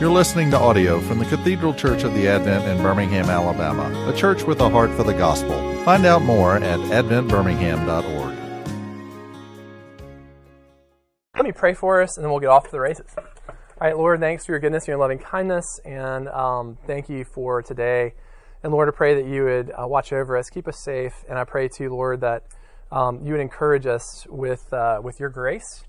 You're listening to audio from the Cathedral Church of the Advent in Birmingham, Alabama, a church with a heart for the gospel. Find out more at adventbirmingham.org. Let me pray for us, and then we'll get off to the races. All right, Lord, thanks for your goodness and your loving kindness, and um, thank you for today. And Lord, I pray that you would uh, watch over us, keep us safe, and I pray too, Lord, that um, you would encourage us with uh, with your grace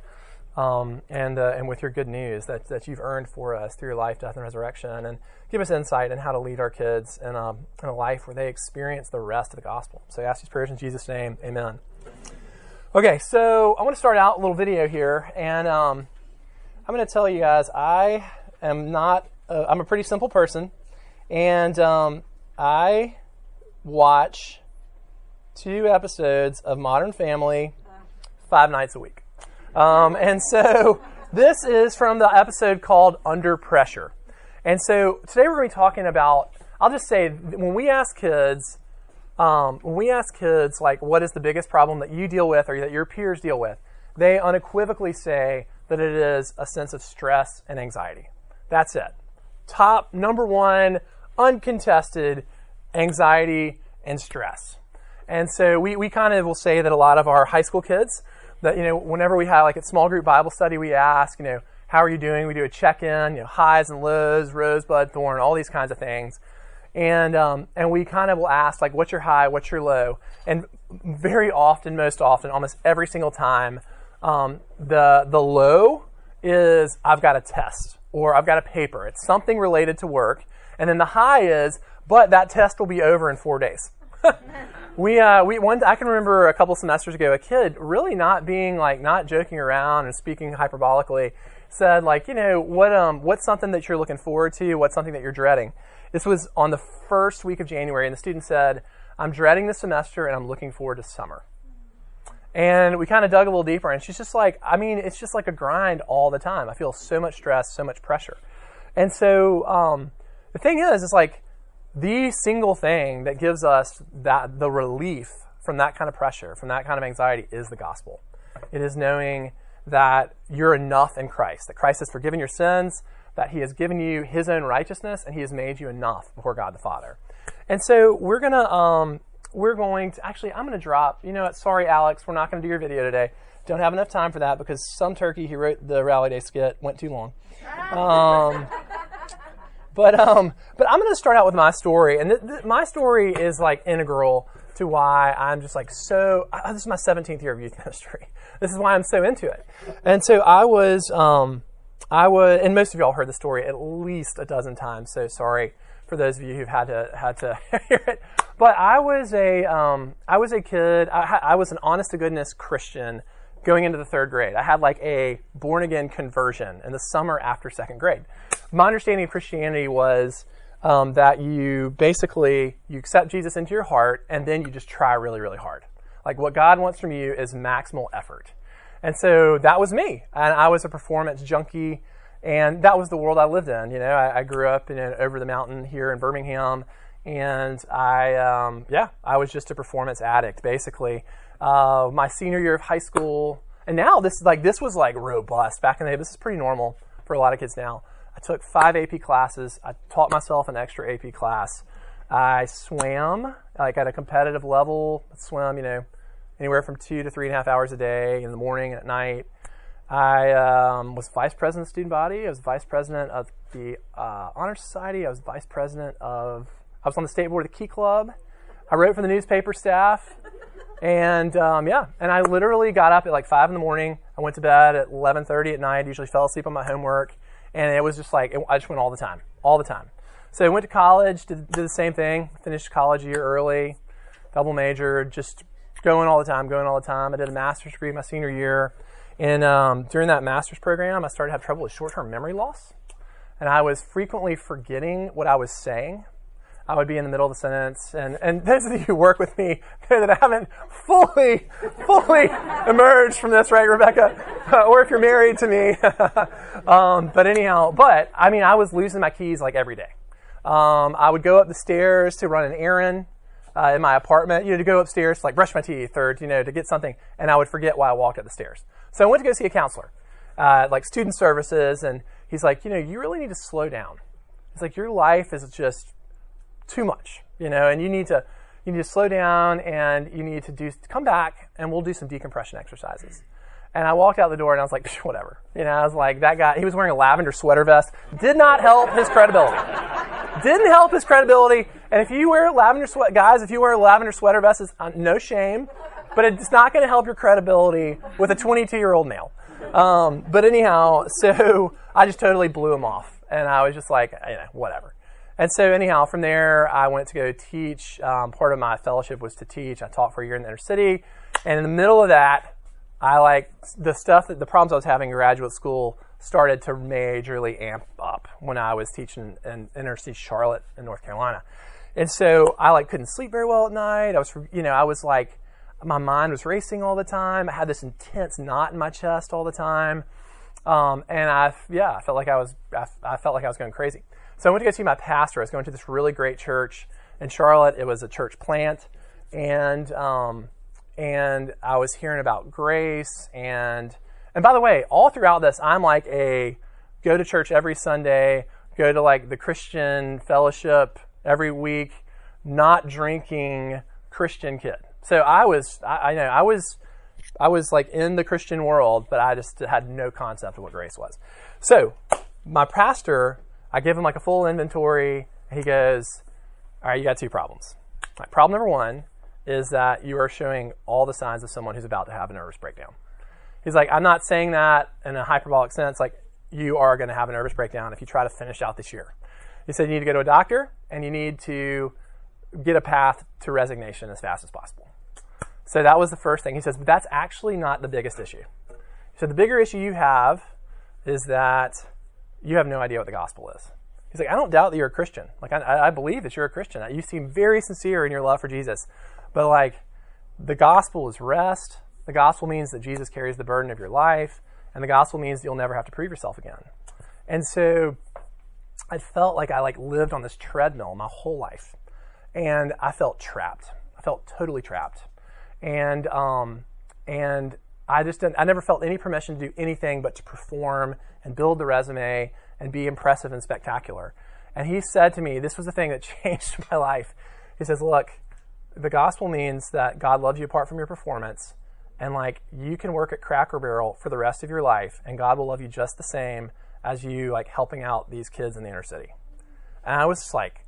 um, and, uh, and with your good news that, that you've earned for us through your life, death, and resurrection. And give us insight in how to lead our kids in a, in a life where they experience the rest of the gospel. So I ask these prayers in Jesus' name. Amen. Okay, so I want to start out a little video here, and um, I'm going to tell you guys I am not, uh, I'm a pretty simple person, and um, I watch two episodes of Modern Family five nights a week. Um, and so this is from the episode called Under Pressure. And so today we're going to be talking about, I'll just say, when we ask kids, um, when we ask kids, like, what is the biggest problem that you deal with or that your peers deal with, they unequivocally say that it is a sense of stress and anxiety. That's it. Top number one, uncontested anxiety and stress. And so we, we kind of will say that a lot of our high school kids, that you know whenever we have like a small group Bible study, we ask you know how are you doing? We do a check in, you know highs and lows, rosebud, thorn, all these kinds of things, and um, and we kind of will ask like what's your high, what's your low, and very often, most often, almost every single time, um, the the low is I've got a test or I've got a paper. It's something related to work, and then the high is but that test will be over in four days. we uh, we one I can remember a couple semesters ago a kid really not being like not joking around and speaking hyperbolically said like you know what um what's something that you're looking forward to? What's something that you're dreading? This was on the first week of January and the student said I'm dreading the semester and I'm looking forward to summer. And we kind of dug a little deeper and she's just like I mean it's just like a grind all the time. I feel so much stress so much pressure. And so um, the thing is it's like the single thing that gives us that the relief from that kind of pressure, from that kind of anxiety is the gospel. It is knowing that you're enough in Christ, that Christ has forgiven your sins, that he has given you his own righteousness, and he has made you enough before God the Father. And so we're gonna um, we're going to actually I'm gonna drop, you know what, sorry Alex, we're not gonna do your video today. Don't have enough time for that because some turkey who wrote the rally day skit went too long. Um, but um, but I'm going to start out with my story, and th- th- my story is like integral to why I'm just like so. Uh, this is my 17th year of youth ministry. This is why I'm so into it. And so I was, um, I was, and most of y'all heard the story at least a dozen times. So sorry for those of you who've had to had to hear it. But I was a, um, I was a kid. I, I was an honest to goodness Christian going into the third grade. I had like a born again conversion in the summer after second grade. My understanding of Christianity was um, that you basically you accept Jesus into your heart and then you just try really really hard. Like what God wants from you is maximal effort. And so that was me. And I was a performance junkie and that was the world I lived in. You know, I, I grew up in over the mountain here in Birmingham and I um, yeah, I was just a performance addict basically uh, my senior year of high school, and now this is like this was like robust back in the day. This is pretty normal for a lot of kids now. I took five AP classes. I taught myself an extra AP class. I swam like at a competitive level. swim, you know, anywhere from two to three and a half hours a day in the morning and at night. I um, was vice president of the student body. I was vice president of the uh, honor society. I was vice president of. I was on the state board of the Key Club. I wrote for the newspaper staff. And um, yeah, and I literally got up at like five in the morning. I went to bed at 11:30 at night. Usually fell asleep on my homework, and it was just like it, I just went all the time, all the time. So I went to college, did, did the same thing. Finished college a year early, double major, just going all the time, going all the time. I did a master's degree my senior year, and um, during that master's program, I started to have trouble with short-term memory loss, and I was frequently forgetting what I was saying I would be in the middle of the sentence. And, and those of you who work with me that I haven't fully, fully emerged from this, right, Rebecca? or if you're married to me. um, but anyhow, but I mean, I was losing my keys like every day. Um, I would go up the stairs to run an errand uh, in my apartment, you know, to go upstairs to like brush my teeth or, you know, to get something, and I would forget why I walked up the stairs. So I went to go see a counselor, uh, like student services, and he's like, you know, you really need to slow down. He's like, your life is just too much, you know, and you need to you need to slow down and you need to do come back and we'll do some decompression exercises. And I walked out the door and I was like, whatever. You know, I was like, that guy, he was wearing a lavender sweater vest. Did not help his credibility. Didn't help his credibility. And if you wear lavender sweat, guys, if you wear lavender sweater vest, it's uh, no shame, but it's not going to help your credibility with a 22 year old male. Um, but anyhow, so I just totally blew him off. And I was just like, you know, whatever. And so, anyhow, from there, I went to go teach. Um, part of my fellowship was to teach. I taught for a year in the inner city. And in the middle of that, I like the stuff that the problems I was having in graduate school started to majorly amp up when I was teaching in inner city Charlotte in North Carolina. And so I like couldn't sleep very well at night. I was, you know, I was like, my mind was racing all the time. I had this intense knot in my chest all the time. Um, and I, yeah, I felt like I was, I, I, felt like I was going crazy. So I went to go see my pastor. I was going to this really great church in Charlotte. It was a church plant. And, um, and I was hearing about grace and and by the way, all throughout this, I'm like a go to church every Sunday, go to like the Christian fellowship every week, not drinking Christian kid. So I was, I, I know, I was, I was like in the Christian world, but I just had no concept of what grace was. So my pastor, I give him like a full inventory. He goes, "All right, you got two problems. Right, problem number one is that you are showing all the signs of someone who's about to have a nervous breakdown. He's like, I'm not saying that in a hyperbolic sense. Like, you are going to have a nervous breakdown if you try to finish out this year. He said, you need to go to a doctor and you need to get a path to resignation as fast as possible. So that was the first thing. He says, but that's actually not the biggest issue. So the bigger issue you have is that you have no idea what the gospel is. He's like, I don't doubt that you're a Christian. Like, I, I believe that you're a Christian. You seem very sincere in your love for Jesus. But like the gospel is rest. The gospel means that Jesus carries the burden of your life, and the gospel means that you'll never have to prove yourself again. And so I felt like I like lived on this treadmill my whole life, and I felt trapped. I felt totally trapped, and um, and I just didn't. I never felt any permission to do anything but to perform and build the resume and be impressive and spectacular. And he said to me, this was the thing that changed my life. He says, "Look, the gospel means that God loves you apart from your performance, and like you can work at Cracker Barrel for the rest of your life, and God will love you just the same as you like helping out these kids in the inner city. And I was just like,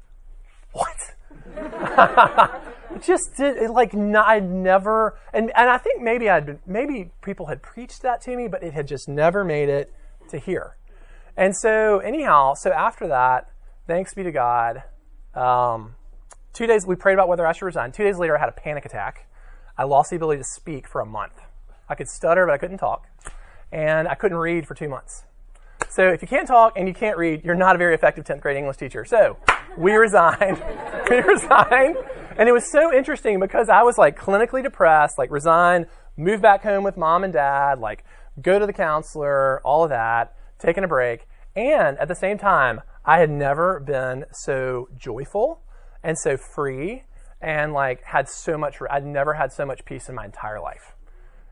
what? it just did it like I'd never and and I think maybe I'd been maybe people had preached that to me, but it had just never made it to hear. And so anyhow, so after that, thanks be to God. Um, Two days, we prayed about whether I should resign. Two days later, I had a panic attack. I lost the ability to speak for a month. I could stutter, but I couldn't talk. And I couldn't read for two months. So if you can't talk and you can't read, you're not a very effective 10th grade English teacher. So we resigned. we resigned. And it was so interesting because I was like clinically depressed, like resign, move back home with mom and dad, like go to the counselor, all of that, taking a break. And at the same time, I had never been so joyful and so free and like had so much i'd never had so much peace in my entire life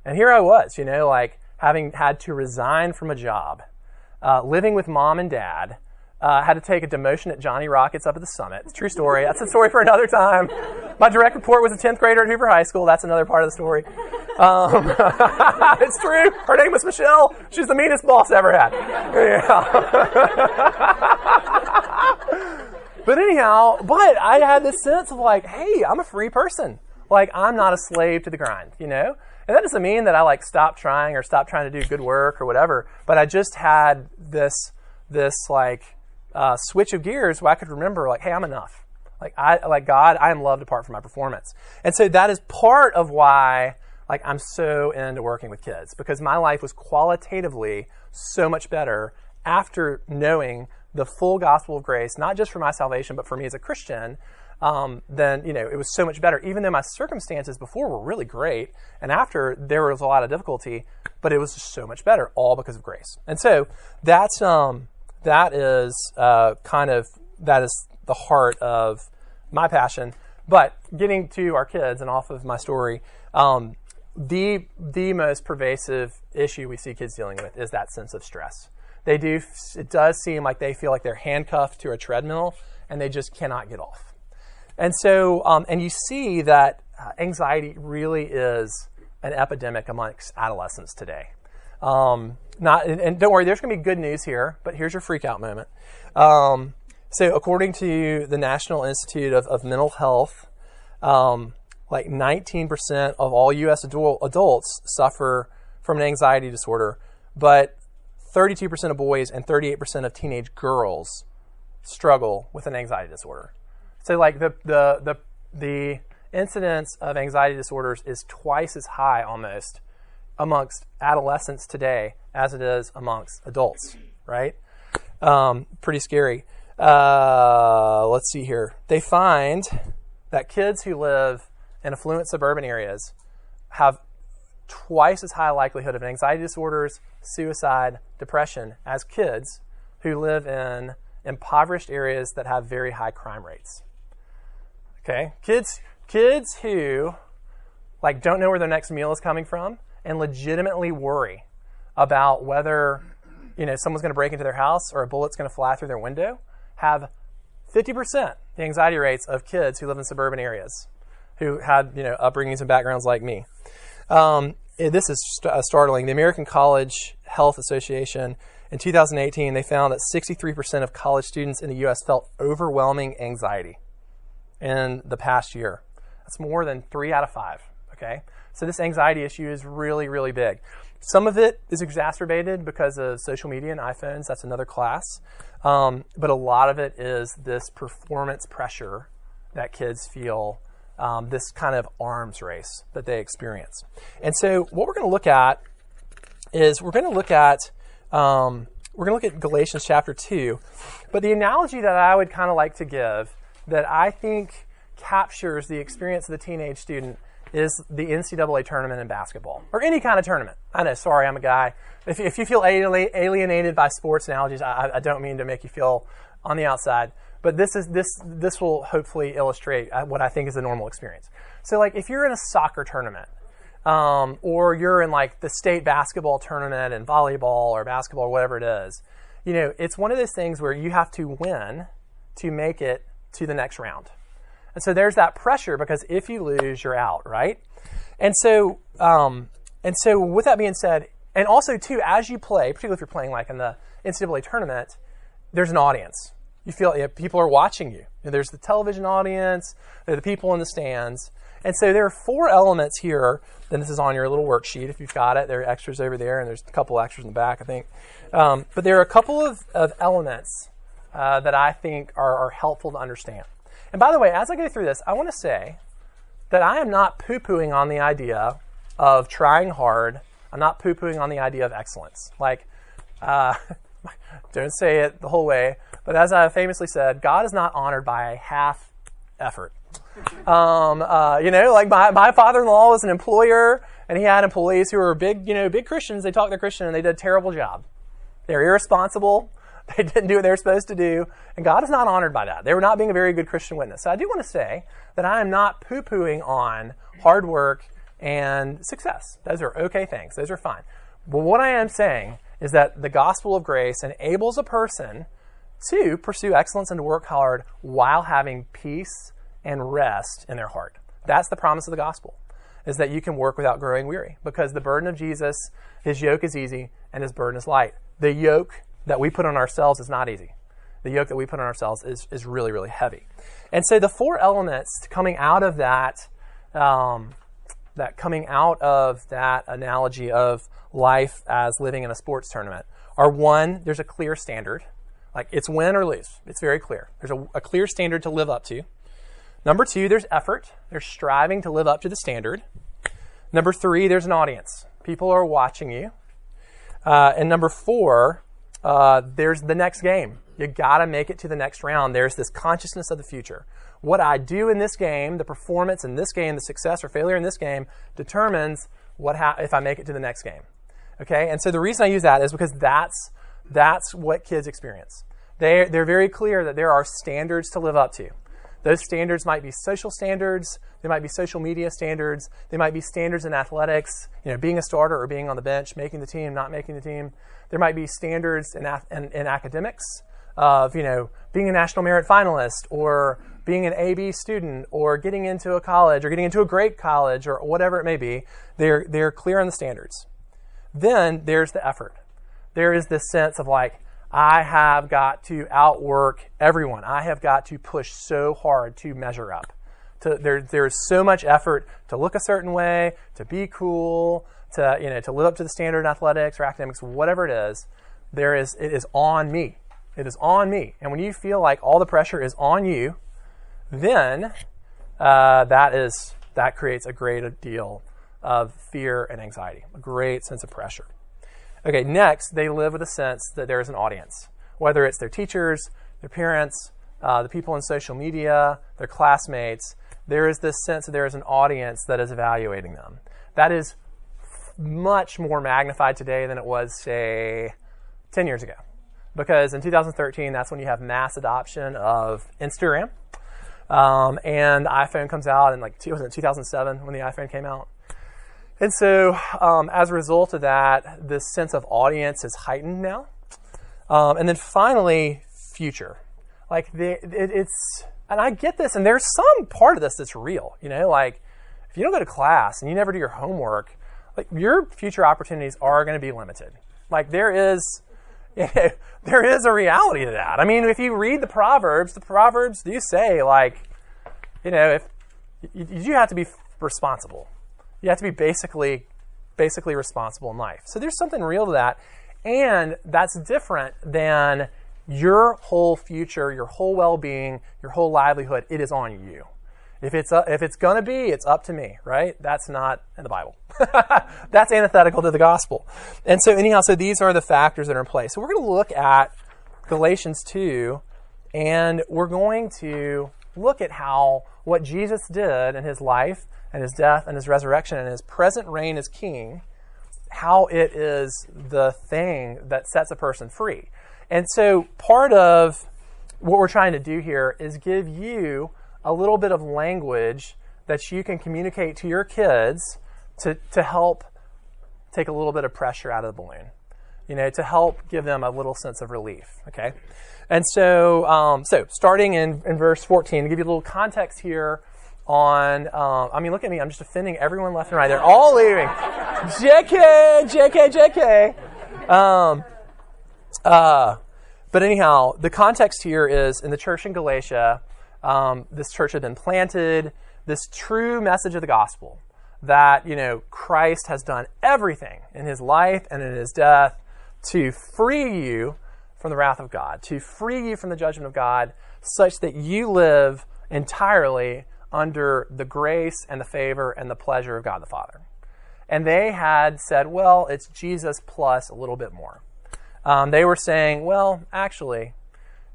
and here i was you know like having had to resign from a job uh, living with mom and dad uh, had to take a demotion at johnny rockets up at the summit it's a true story that's a story for another time my direct report was a 10th grader at hoover high school that's another part of the story um, it's true her name was michelle she's the meanest boss I ever had yeah. But anyhow, but I had this sense of like, hey, I'm a free person. Like I'm not a slave to the grind, you know? And that doesn't mean that I like stop trying or stop trying to do good work or whatever. But I just had this this like uh, switch of gears where I could remember like, hey, I'm enough. Like I like God, I am loved apart from my performance. And so that is part of why like I'm so into working with kids because my life was qualitatively so much better after knowing the full gospel of grace, not just for my salvation, but for me as a Christian, um, then you know it was so much better. Even though my circumstances before were really great, and after there was a lot of difficulty, but it was just so much better, all because of grace. And so that's um, that is uh, kind of that is the heart of my passion. But getting to our kids and off of my story, um, the the most pervasive issue we see kids dealing with is that sense of stress they do. It does seem like they feel like they're handcuffed to a treadmill and they just cannot get off. And so, um, and you see that uh, anxiety really is an epidemic amongst adolescents today. Um, not, and, and, don't worry, there's going to be good news here, but here's your freak out moment. Um, so, according to the National Institute of, of Mental Health, um, like 19% of all U.S. Adult, adults suffer from an anxiety disorder, but 32% of boys and 38% of teenage girls struggle with an anxiety disorder. So, like the the the the incidence of anxiety disorders is twice as high almost amongst adolescents today as it is amongst adults, right? Um, pretty scary. Uh, let's see here. They find that kids who live in affluent suburban areas have twice as high likelihood of anxiety disorders, suicide, depression as kids who live in impoverished areas that have very high crime rates. Okay? Kids kids who like don't know where their next meal is coming from and legitimately worry about whether you know someone's going to break into their house or a bullet's going to fly through their window have 50% the anxiety rates of kids who live in suburban areas who had you know upbringings and backgrounds like me um, this is st- uh, startling the american college health association in 2018 they found that 63% of college students in the us felt overwhelming anxiety in the past year that's more than three out of five. Okay? So this anxiety issue is really, really big. Some of it is exacerbated because of social media and iPhones. That's another class. Um, but a lot of it is this performance pressure that kids feel, um, this kind of arms race that they experience. And so, what we're going to look at is we're going to look at um, we're going to look at Galatians chapter two. But the analogy that I would kind of like to give that I think captures the experience of the teenage student is the NCAA tournament in basketball or any kind of tournament. I know, sorry, I'm a guy. If, if you feel alienated by sports analogies, I, I, don't mean to make you feel on the outside, but this is this this will hopefully illustrate uh, what I think is a normal experience. So, like, if you're in a soccer tournament, um, or you're in like the state basketball tournament and volleyball or basketball or whatever it is, you know, it's one of those things where you have to win to make it to the next round. And so there's that pressure because if you lose, you're out, right? And so, um, and so with that being said, and also too, as you play, particularly if you're playing like in the NCAA tournament, there's an audience. You feel you know, people are watching you. There's the television audience, there are the people in the stands. And so there are four elements here. Then this is on your little worksheet if you've got it. There are extras over there, and there's a couple extras in the back, I think. Um, but there are a couple of, of elements uh, that I think are, are helpful to understand. And by the way, as I go through this, I want to say that I am not poo pooing on the idea of trying hard. I'm not poo pooing on the idea of excellence. Like, uh, don't say it the whole way, but as I famously said, God is not honored by a half effort. Um, uh, you know, like my, my father-in-law was an employer, and he had employees who were big, you know, big Christians. They talked their Christian, and they did a terrible job. They're irresponsible. They didn't do what they were supposed to do, and God is not honored by that. They were not being a very good Christian witness. So I do want to say that I am not poo pooing on hard work and success. Those are okay things, those are fine. But what I am saying is that the gospel of grace enables a person to pursue excellence and to work hard while having peace and rest in their heart. That's the promise of the gospel, is that you can work without growing weary because the burden of Jesus, his yoke is easy and his burden is light. The yoke that we put on ourselves is not easy. The yoke that we put on ourselves is, is really, really heavy. And so the four elements coming out of that, um, that coming out of that analogy of life as living in a sports tournament are one, there's a clear standard. Like it's win or lose. It's very clear. There's a, a clear standard to live up to. Number two, there's effort. There's striving to live up to the standard. Number three, there's an audience. People are watching you. Uh, and number four, uh, there's the next game. You got to make it to the next round. There's this consciousness of the future. What I do in this game, the performance in this game, the success or failure in this game, determines what ha- if I make it to the next game. Okay, and so the reason I use that is because that's that's what kids experience. They they're very clear that there are standards to live up to. Those standards might be social standards, they might be social media standards, they might be standards in athletics, you know, being a starter or being on the bench, making the team, not making the team. There might be standards in, in, in academics of, you know, being a national merit finalist or being an AB student or getting into a college or getting into a great college or whatever it may be. They're, they're clear on the standards. Then there's the effort. There is this sense of like, I have got to outwork everyone. I have got to push so hard to measure up. To, there, there's so much effort to look a certain way, to be cool, to you know, to live up to the standard in athletics or academics, whatever it is. There is, it is on me. It is on me. And when you feel like all the pressure is on you, then uh, that is that creates a great deal of fear and anxiety, a great sense of pressure. Okay, next, they live with a sense that there is an audience, whether it's their teachers, their parents, uh, the people in social media, their classmates. There is this sense that there is an audience that is evaluating them. That is much more magnified today than it was, say, 10 years ago. Because in 2013, that's when you have mass adoption of Instagram. Um, and iPhone comes out in like, was it 2007 when the iPhone came out? And so, um, as a result of that, this sense of audience is heightened now. Um, and then finally, future. Like, the, it, it's, and I get this, and there's some part of this that's real. You know, like, if you don't go to class and you never do your homework, like, your future opportunities are going to be limited. Like, there is, you know, there is a reality to that. I mean, if you read the Proverbs, the Proverbs do say, like, you know, if you, you have to be responsible you have to be basically basically responsible in life. So there's something real to that. And that's different than your whole future, your whole well-being, your whole livelihood. It is on you. If it's uh, if it's going to be, it's up to me, right? That's not in the Bible. That's antithetical to the gospel. And so anyhow, so these are the factors that are in place. So we're going to look at Galatians 2 and we're going to look at how what Jesus did in his life and his death and his resurrection and his present reign as king, how it is the thing that sets a person free. And so part of what we're trying to do here is give you a little bit of language that you can communicate to your kids to, to help take a little bit of pressure out of the balloon, you know, to help give them a little sense of relief, okay? And so, um, so starting in, in verse 14, to give you a little context here on, um, I mean, look at me. I'm just offending everyone left and right. They're all leaving. JK, JK, JK. Um, uh, but anyhow, the context here is in the church in Galatia, um, this church had been planted, this true message of the gospel that, you know, Christ has done everything in his life and in his death to free you from the wrath of God, to free you from the judgment of God, such that you live entirely under the grace and the favor and the pleasure of God the Father. And they had said, well, it's Jesus plus a little bit more. Um, they were saying, well, actually,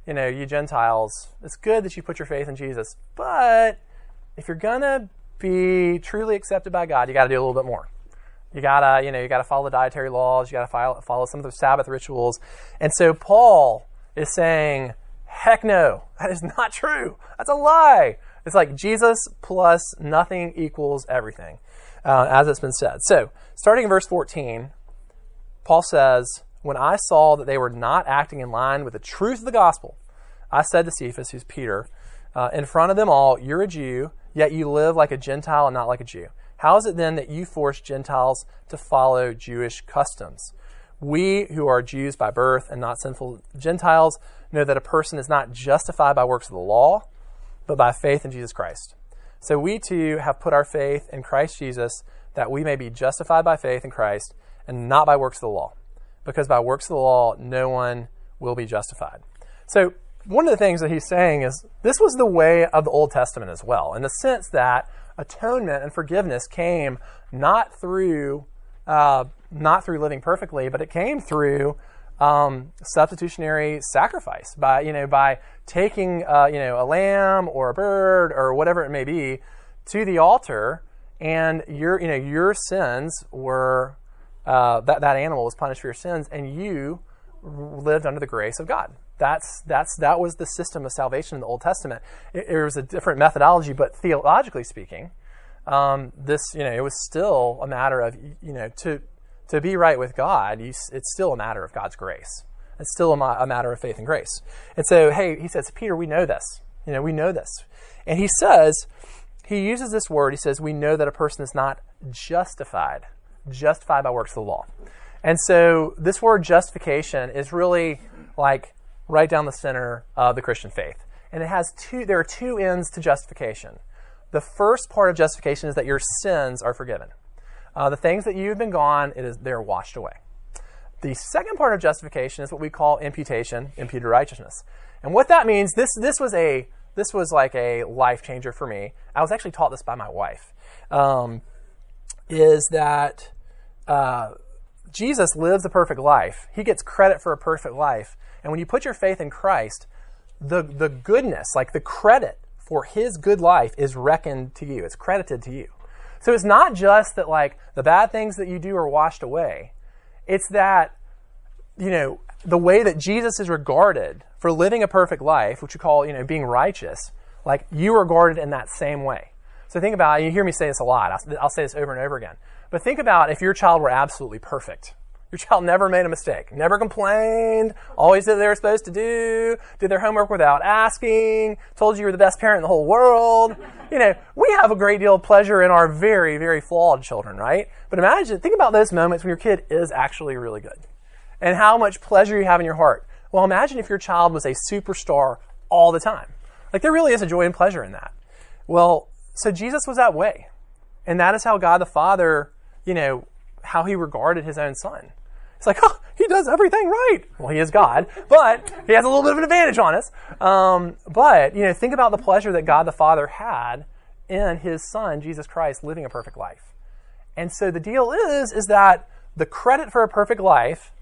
you know, you Gentiles, it's good that you put your faith in Jesus, but if you're going to be truly accepted by God, you got to do a little bit more. You gotta, you know, you gotta follow the dietary laws. You gotta follow, follow some of the Sabbath rituals. And so Paul is saying, heck no, that is not true. That's a lie. It's like Jesus plus nothing equals everything, uh, as it's been said. So, starting in verse 14, Paul says, When I saw that they were not acting in line with the truth of the gospel, I said to Cephas, who's Peter, uh, in front of them all, You're a Jew, yet you live like a Gentile and not like a Jew. How is it then that you force Gentiles to follow Jewish customs? We who are Jews by birth and not sinful Gentiles know that a person is not justified by works of the law but by faith in Jesus Christ. So we too have put our faith in Christ Jesus that we may be justified by faith in Christ and not by works of the law. Because by works of the law, no one will be justified. So one of the things that he's saying is this was the way of the Old Testament as well, in the sense that atonement and forgiveness came not through uh, not through living perfectly, but it came through um, substitutionary sacrifice by you know by taking uh, you know a lamb or a bird or whatever it may be to the altar, and your you know your sins were uh, that that animal was punished for your sins, and you lived under the grace of God That's, that's, that was the system of salvation in the Old Testament. It, it was a different methodology, but theologically speaking, um, this, you know, it was still a matter of, you know, to, to be right with God, you, it's still a matter of God's grace. It's still a, a matter of faith and grace. And so, hey, he says, Peter, we know this. You know, we know this. And he says, he uses this word, he says, we know that a person is not justified, justified by works of the law. And so this word justification is really like right down the center of the Christian faith. And it has two, there are two ends to justification. The first part of justification is that your sins are forgiven. Uh, the things that you've been gone, it is, they're washed away. The second part of justification is what we call imputation, imputed righteousness. And what that means, this, this was a, this was like a life changer for me. I was actually taught this by my wife. Um, is that, uh, Jesus lives a perfect life. He gets credit for a perfect life. And when you put your faith in Christ, the, the goodness, like the credit for his good life is reckoned to you. It's credited to you. So it's not just that like the bad things that you do are washed away. It's that, you know, the way that Jesus is regarded for living a perfect life, which you call, you know, being righteous, like you are regarded in that same way. So think about, you hear me say this a lot. I'll, I'll say this over and over again. But think about if your child were absolutely perfect. Your child never made a mistake, never complained, always did what they were supposed to do, did their homework without asking, told you you were the best parent in the whole world. You know, we have a great deal of pleasure in our very, very flawed children, right? But imagine, think about those moments when your kid is actually really good and how much pleasure you have in your heart. Well, imagine if your child was a superstar all the time. Like, there really is a joy and pleasure in that. Well, so Jesus was that way. And that is how God the Father, you know, how he regarded his own son. It's like, oh, he does everything right. Well, he is God, but he has a little bit of an advantage on us. Um, but, you know, think about the pleasure that God the Father had in his son, Jesus Christ, living a perfect life. And so the deal is, is that the credit for a perfect life,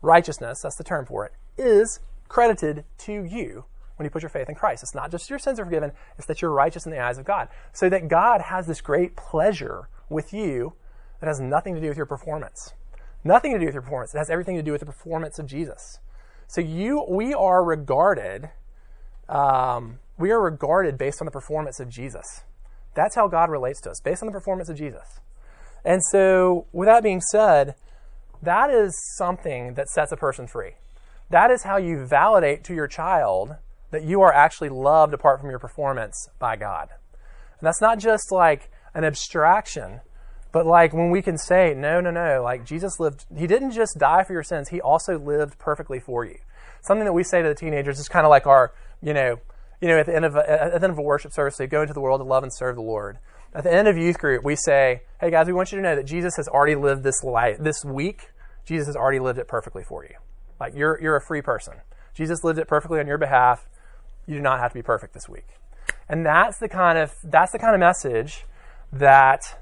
righteousness, that's the term for it, is credited to you when you put your faith in Christ. It's not just your sins are forgiven, it's that you're righteous in the eyes of God. So that God has this great pleasure with you that has nothing to do with your performance. Nothing to do with your performance. It has everything to do with the performance of Jesus. So you, we are regarded, um, we are regarded based on the performance of Jesus. That's how God relates to us, based on the performance of Jesus. And so, with that being said, that is something that sets a person free. That is how you validate to your child that you are actually loved apart from your performance by God. And that's not just like an abstraction, but like when we can say, no, no, no, like Jesus lived, he didn't just die for your sins, he also lived perfectly for you. Something that we say to the teenagers is kind of like our, you know, you know, at the end of a, at the end of a worship service, they go into the world to love and serve the Lord. At the end of youth group, we say, hey guys, we want you to know that Jesus has already lived this life, this week, Jesus has already lived it perfectly for you. Like you're, you're a free person. Jesus lived it perfectly on your behalf. You do not have to be perfect this week. And that's the kind of, that's the kind of message that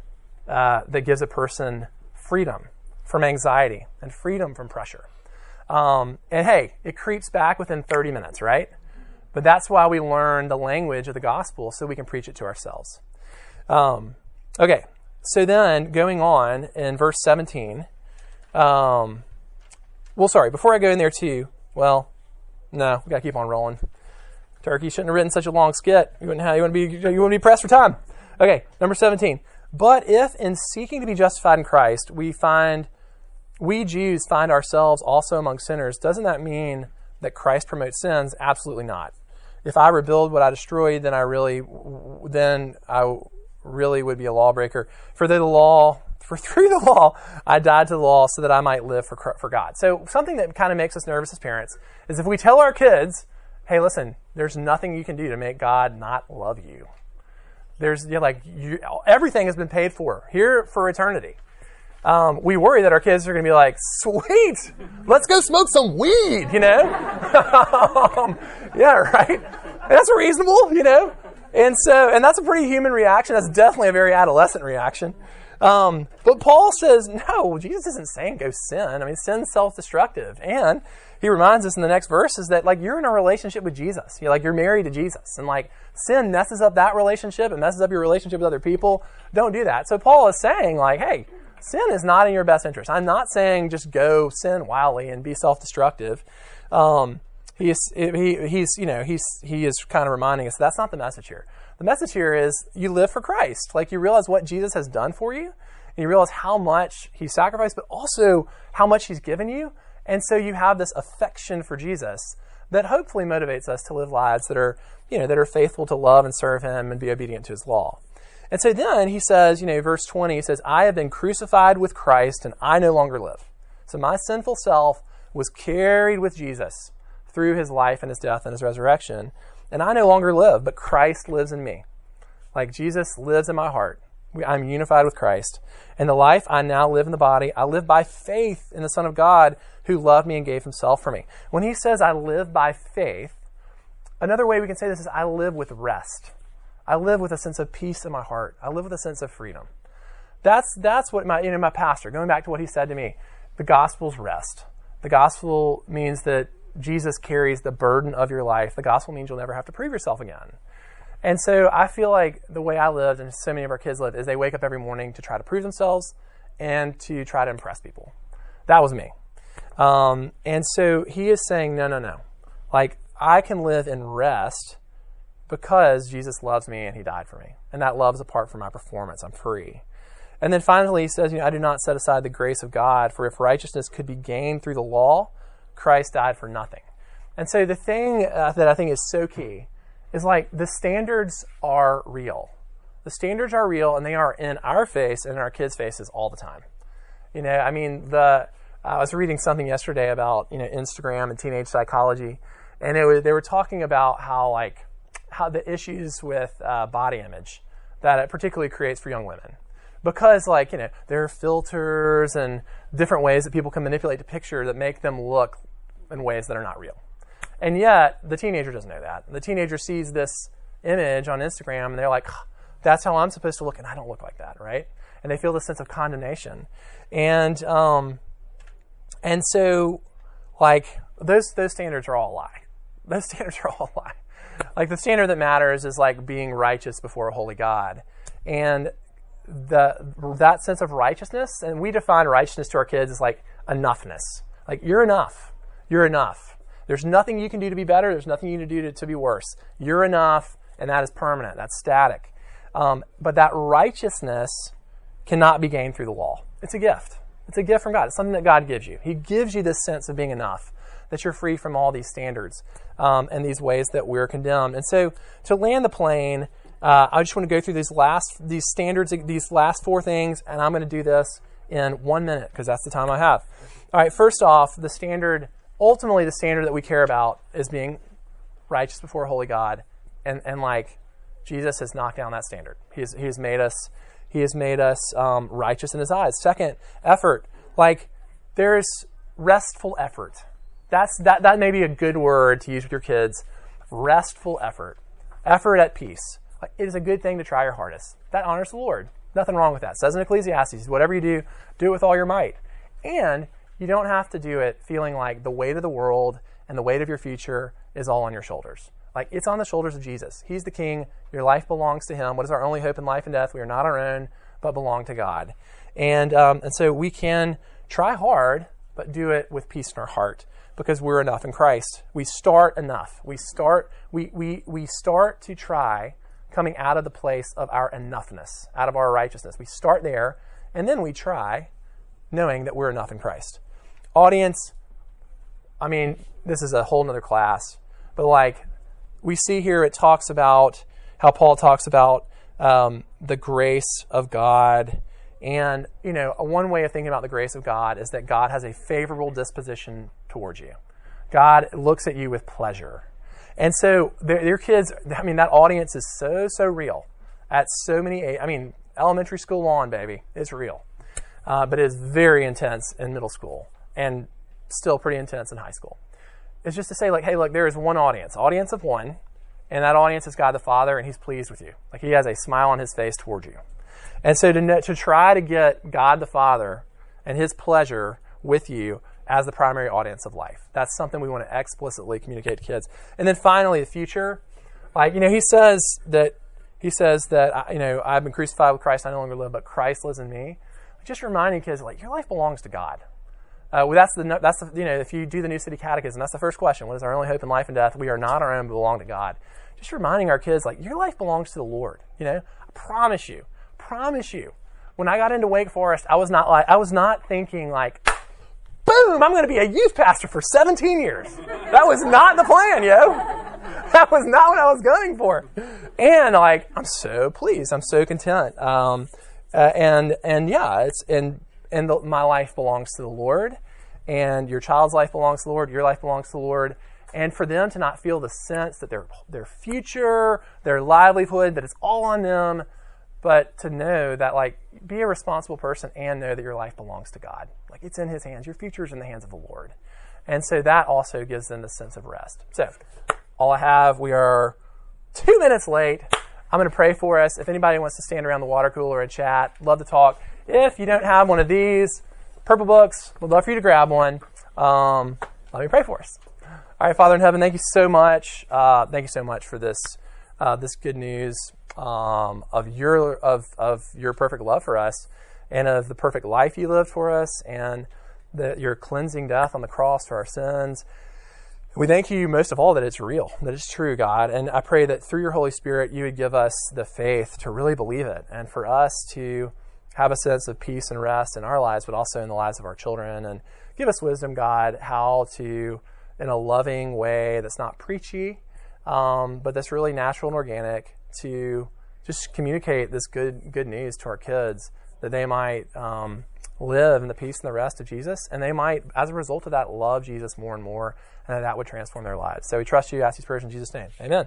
uh, that gives a person freedom from anxiety and freedom from pressure. Um, and hey, it creeps back within 30 minutes, right? But that's why we learn the language of the gospel so we can preach it to ourselves. Um, okay, so then going on in verse 17, um, well, sorry, before I go in there too, well, no, we got to keep on rolling. Turkey shouldn't have written such a long skit. You wouldn't have, you wouldn't be, you wouldn't be pressed for time. Okay, number 17. But if in seeking to be justified in Christ, we find, we Jews find ourselves also among sinners, doesn't that mean that Christ promotes sins? Absolutely not. If I rebuild what I destroyed, then I really, then I really would be a lawbreaker. For the law, for through the law, I died to the law so that I might live for, for God. So something that kind of makes us nervous as parents is if we tell our kids, hey, listen, there's nothing you can do to make God not love you. There's you know, like you, everything has been paid for here for eternity. Um, we worry that our kids are going to be like, "Sweet, let's go smoke some weed," you know? um, yeah, right. That's reasonable, you know. And so, and that's a pretty human reaction. That's definitely a very adolescent reaction. Um, but Paul says, no, Jesus isn't saying go sin. I mean, sin's self-destructive, and he reminds us in the next verses that like you're in a relationship with Jesus. You're like you're married to Jesus, and like sin messes up that relationship. It messes up your relationship with other people. Don't do that. So Paul is saying like, hey, sin is not in your best interest. I'm not saying just go sin wildly and be self-destructive. Um, He's, he, he's, you know, he's, he is kind of reminding us that's not the message here. The message here is you live for Christ. Like you realize what Jesus has done for you, and you realize how much he sacrificed, but also how much he's given you. And so you have this affection for Jesus that hopefully motivates us to live lives that are, you know, that are faithful to love and serve him and be obedient to his law. And so then he says, you know, verse 20, he says, I have been crucified with Christ and I no longer live. So my sinful self was carried with Jesus through his life and his death and his resurrection. And I no longer live, but Christ lives in me. Like Jesus lives in my heart. I'm unified with Christ. And the life I now live in the body, I live by faith in the Son of God who loved me and gave himself for me. When he says I live by faith, another way we can say this is I live with rest. I live with a sense of peace in my heart. I live with a sense of freedom. That's, that's what my, you know, my pastor, going back to what he said to me, the gospel's rest. The gospel means that Jesus carries the burden of your life. The gospel means you'll never have to prove yourself again. And so I feel like the way I lived and so many of our kids live is they wake up every morning to try to prove themselves and to try to impress people. That was me. Um, and so he is saying, no, no, no. Like, I can live in rest because Jesus loves me and he died for me. And that love is apart from my performance. I'm free. And then finally, he says, you know, I do not set aside the grace of God, for if righteousness could be gained through the law, Christ died for nothing. And so the thing uh, that I think is so key is like the standards are real. The standards are real and they are in our face and in our kids' faces all the time. You know, I mean, the I was reading something yesterday about you know Instagram and teenage psychology, and it was, they were talking about how like how the issues with uh, body image that it particularly creates for young women because like you know there are filters and different ways that people can manipulate the picture that make them look in ways that are not real and yet the teenager doesn't know that the teenager sees this image on instagram and they're like that's how i'm supposed to look and i don't look like that right and they feel this sense of condemnation and um, and so like those those standards are all a lie those standards are all a lie like the standard that matters is like being righteous before a holy god and the that sense of righteousness, and we define righteousness to our kids as like enoughness. Like you're enough. You're enough. There's nothing you can do to be better. There's nothing you can do to, to be worse. You're enough, and that is permanent. That's static. Um, but that righteousness cannot be gained through the law. It's a gift. It's a gift from God. It's something that God gives you. He gives you this sense of being enough, that you're free from all these standards um, and these ways that we're condemned. And so to land the plane, uh, I just want to go through these last these standards, these last four things, and I'm going to do this in one minute because that's the time I have. All right. First off, the standard, ultimately, the standard that we care about is being righteous before holy God, and and like Jesus has knocked down that standard. He has made us he has made us um, righteous in His eyes. Second, effort. Like there's restful effort. That's that that may be a good word to use with your kids. Restful effort. Effort at peace it is a good thing to try your hardest. That honors the Lord. Nothing wrong with that. It says in Ecclesiastes, whatever you do, do it with all your might. And you don't have to do it feeling like the weight of the world and the weight of your future is all on your shoulders. Like it's on the shoulders of Jesus. He's the king. Your life belongs to him. What is our only hope in life and death? We are not our own, but belong to God. And, um, and so we can try hard, but do it with peace in our heart because we're enough in Christ. We start enough. We start, we, we, we start to try coming out of the place of our enoughness, out of our righteousness. We start there, and then we try, knowing that we're enough in Christ. Audience, I mean, this is a whole nother class, but like we see here, it talks about how Paul talks about um, the grace of God. And, you know, one way of thinking about the grace of God is that God has a favorable disposition towards you. God looks at you with pleasure. And so their, kids, I mean, that audience is so, so real at so many, I mean, elementary school on, baby, it's real. Uh, but it is very intense in middle school and still pretty intense in high school. It's just to say, like, hey, look, there is one audience, audience of one, and that audience is God the Father, and He's pleased with you. Like, He has a smile on His face towards you. And so to, to try to get God the Father and His pleasure with you as the primary audience of life. That's something we want to explicitly communicate to kids. And then finally, the future. Like, you know, he says that he says that you know I've been crucified with Christ. I no longer live, but Christ lives in me. Just reminding kids, like your life belongs to God. Uh, well, that's the that's the, you know if you do the New City Catechism, that's the first question. What is our only hope in life and death? We are not our own, but belong to God. Just reminding our kids like your life belongs to the Lord. You know, I promise you, promise you. When I got into Wake Forest, I was not like I was not thinking like, boom, I'm going to be a youth pastor for 17 years. That was not the plan, yo. That was not what I was going for. And like, I'm so pleased. I'm so content. Um, uh, and and yeah, it's and and the, my life belongs to the Lord, and your child's life belongs to the Lord. Your life belongs to the Lord. And for them to not feel the sense that their their future, their livelihood, that it's all on them, but to know that like be a responsible person and know that your life belongs to God. Like it's in His hands. Your future is in the hands of the Lord. And so that also gives them the sense of rest. So all I have, we are two minutes late. I'm going to pray for us. If anybody wants to stand around the water cooler and chat, love to talk. If you don't have one of these purple books, we'd love for you to grab one. Um, let me pray for us. All right, Father in heaven, thank you so much. Uh, thank you so much for this uh, this good news um, of your of of your perfect love for us, and of the perfect life you lived for us, and your cleansing death on the cross for our sins we thank you most of all that it's real, that it's true, God. And I pray that through your Holy Spirit, you would give us the faith to really believe it and for us to have a sense of peace and rest in our lives, but also in the lives of our children. And give us wisdom, God, how to, in a loving way that's not preachy, um, but that's really natural and organic, to just communicate this good, good news to our kids that they might. Um, live in the peace and the rest of Jesus, and they might, as a result of that, love Jesus more and more, and that, that would transform their lives. So we trust you, ask these prayers in Jesus' name. Amen.